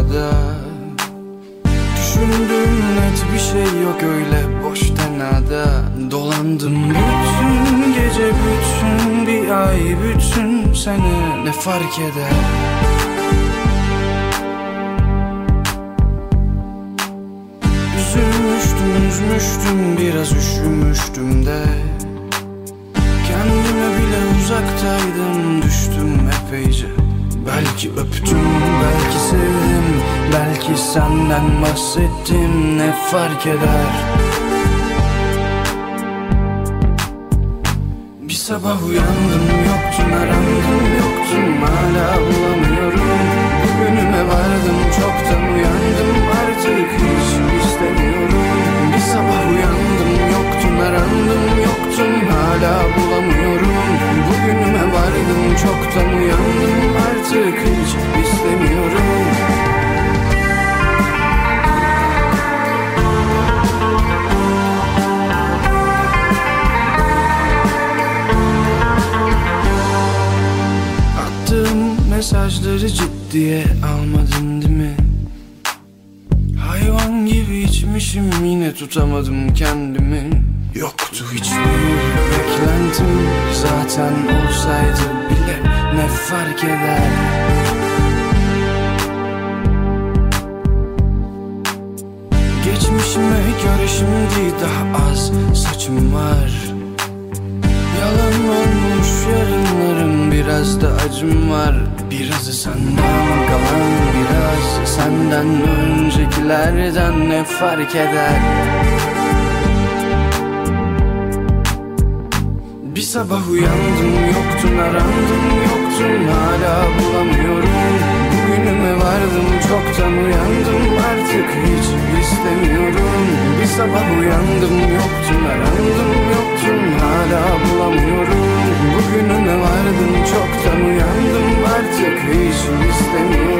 ortada Düşündüğüm net bir şey yok öyle boş tenada. Dolandım bütün gece bütün bir ay bütün sene ne fark eder? Üzülmüştüm üzmüştüm biraz üşümüştüm de. Kendime bile uzaktaydım senden bahsettim ne fark eder? Bir sabah uyandım yoktun arandım yoktun hala bulamıyorum. Bugünüme vardım çoktan uyandım artık hiç istemiyorum. Bir sabah uyandım yoktun arandım yoktun hala bulamıyorum. Bugünüme vardım çoktan uyandım ciddiye almadın değil mi? Hayvan gibi içmişim yine tutamadım kendimi. Yoktu hiçbir beklentim Zaten olsaydı bile ne fark eder? Geçmişime göre şimdi daha az saçım var biraz da acım var. Birazı senden kalan biraz senden. Öncekilerden ne fark eder? Bir sabah uyandım yoktun arandım yoktun. Hala bulamıyorum. Bugünüme vardım çoktan uyandım. Artık hiç istemiyorum çoktan uyandım artık hiç istemiyorum